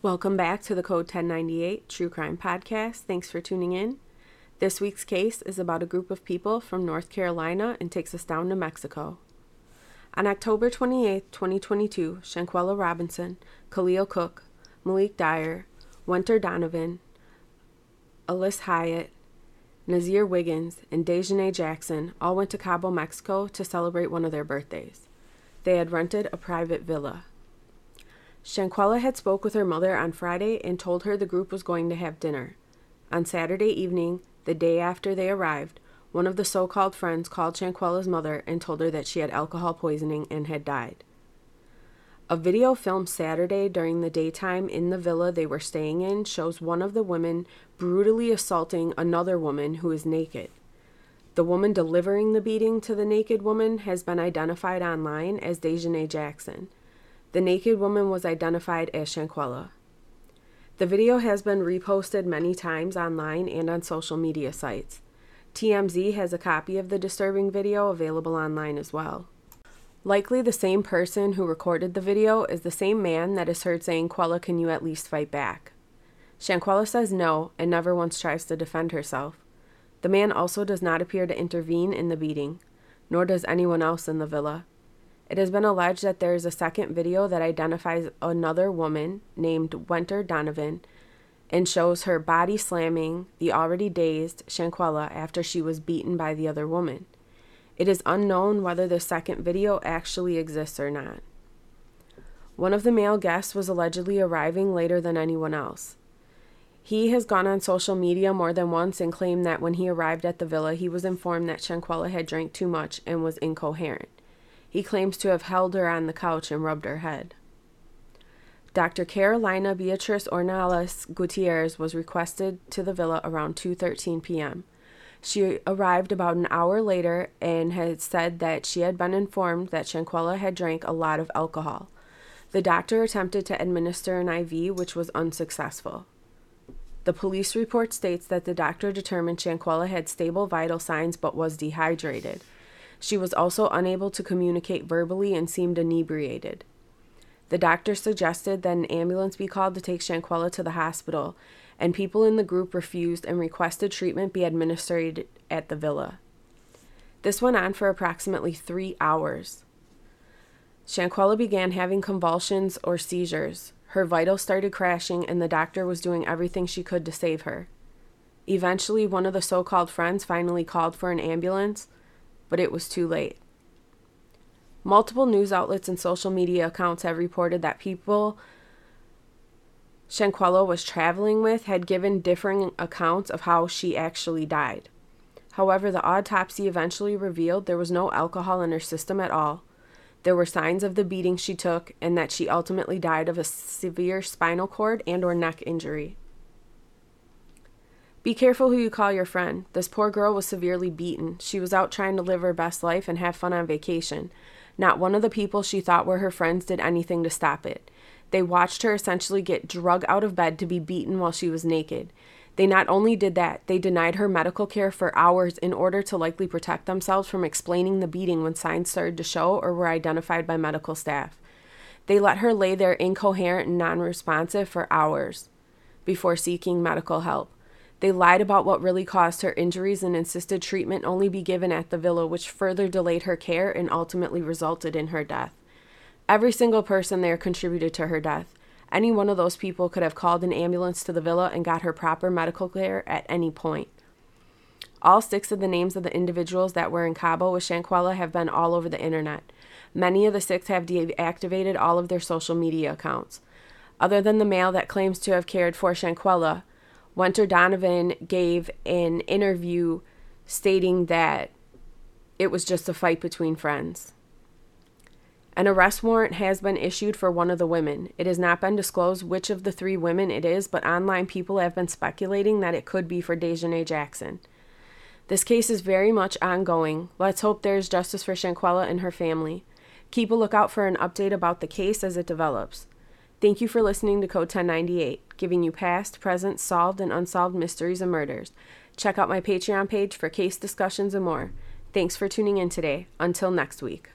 Welcome back to the Code 1098 True Crime Podcast. Thanks for tuning in. This week's case is about a group of people from North Carolina and takes us down to Mexico. On October 28, 2022, Shanquella Robinson, Khalil Cooke, Malik Dyer, Wenter Donovan, Alysse Hyatt, Nazeer Wiggins, and Daejhanae Jackson all went to Cabo, Mexico to celebrate one of their birthdays. They had rented a private villa. Shanquella had spoke with her mother on Friday and told her the group was going to have dinner. On Saturday evening, the day after they arrived, one of the so called friends called Shanquella's mother and told her that she had alcohol poisoning and had died. A video filmed Saturday during the daytime in the villa they were staying in shows one of the women brutally assaulting another woman who is naked. The woman delivering the beating to the naked woman has been identified online as Daejhanae Jackson. The naked woman was identified as Shanquella. The video has been reposted many times online and on social media sites. TMZ has a copy of the disturbing video available online as well. Likely the same person who recorded the video is the same man that is heard saying, Quella, can you at least fight back? Shanquella says no and never once tries to defend herself. The man also does not appear to intervene in the beating, nor does anyone else in the villa. It has been alleged that there is a second video that identifies another woman named Wenter Donovan and shows her body slamming the already dazed Shanquella after she was beaten by the other woman. It is unknown whether the second video actually exists or not. One of the male guests was allegedly arriving later than anyone else. He has gone on social media more than once and claimed that when he arrived at the villa, he was informed that Shanquella had drank too much and was incoherent. He claims to have held her on the couch and rubbed her head. Dr. Carolina Beatrice Ornelas Gutierrez was requested to the villa around 2:13 p.m. She arrived about an hour later and had said that she had been informed that Shanquella had drank a lot of alcohol. The doctor attempted to administer an IV, which was unsuccessful. The police report states that the doctor determined Shanquella had stable vital signs but was dehydrated. She was also unable to communicate verbally and seemed inebriated. The doctor suggested that an ambulance be called to take Shanquella to the hospital, and people in the group refused and requested treatment be administered at the villa. This went on for approximately three hours. Shanquella began having convulsions or seizures. Her vitals started crashing, and the doctor was doing everything she could to save her. Eventually, one of the so called friends finally called for an ambulance, but it was too late. Multiple news outlets and social media accounts have reported that people Shanquella was traveling with had given differing accounts of how she actually died. However, the autopsy eventually revealed there was no alcohol in her system at all. There were signs of the beating she took and that she ultimately died of a severe spinal cord and or neck injury. Be careful who you call your friend. This poor girl was severely beaten. She was out trying to live her best life and have fun on vacation. Not one of the people she thought were her friends did anything to stop it. They watched her essentially get drug out of bed to be beaten while she was naked. They not only did that, they denied her medical care for hours in order to likely protect themselves from explaining the beating when signs started to show or were identified by medical staff. They let her lay there incoherent and non responsive for hours before seeking medical help. They lied about what really caused her injuries and insisted treatment only be given at the villa, which further delayed her care and ultimately resulted in her death. Every single person there contributed to her death. Any one of those people could have called an ambulance to the villa and got her proper medical care at any point. All six of the names of the individuals that were in Cabo with Shanquella have been all over the internet. Many of the six have deactivated all of their social media accounts. Other than the male that claims to have cared for Shanquella, Wenter Donovan gave an interview stating that it was just a fight between friends. An arrest warrant has been issued for one of the women. It has not been disclosed which of the three women it is, but online people have been speculating that it could be for Daejhanae Jackson. This case is very much ongoing. Let's hope there is justice for Shanquella and her family. Keep a lookout for an update about the case as it develops. Thank you for listening to Code 1098, giving you past, present, solved, and unsolved mysteries and murders. Check out my Patreon page for case discussions and more. Thanks for tuning in today. Until next week.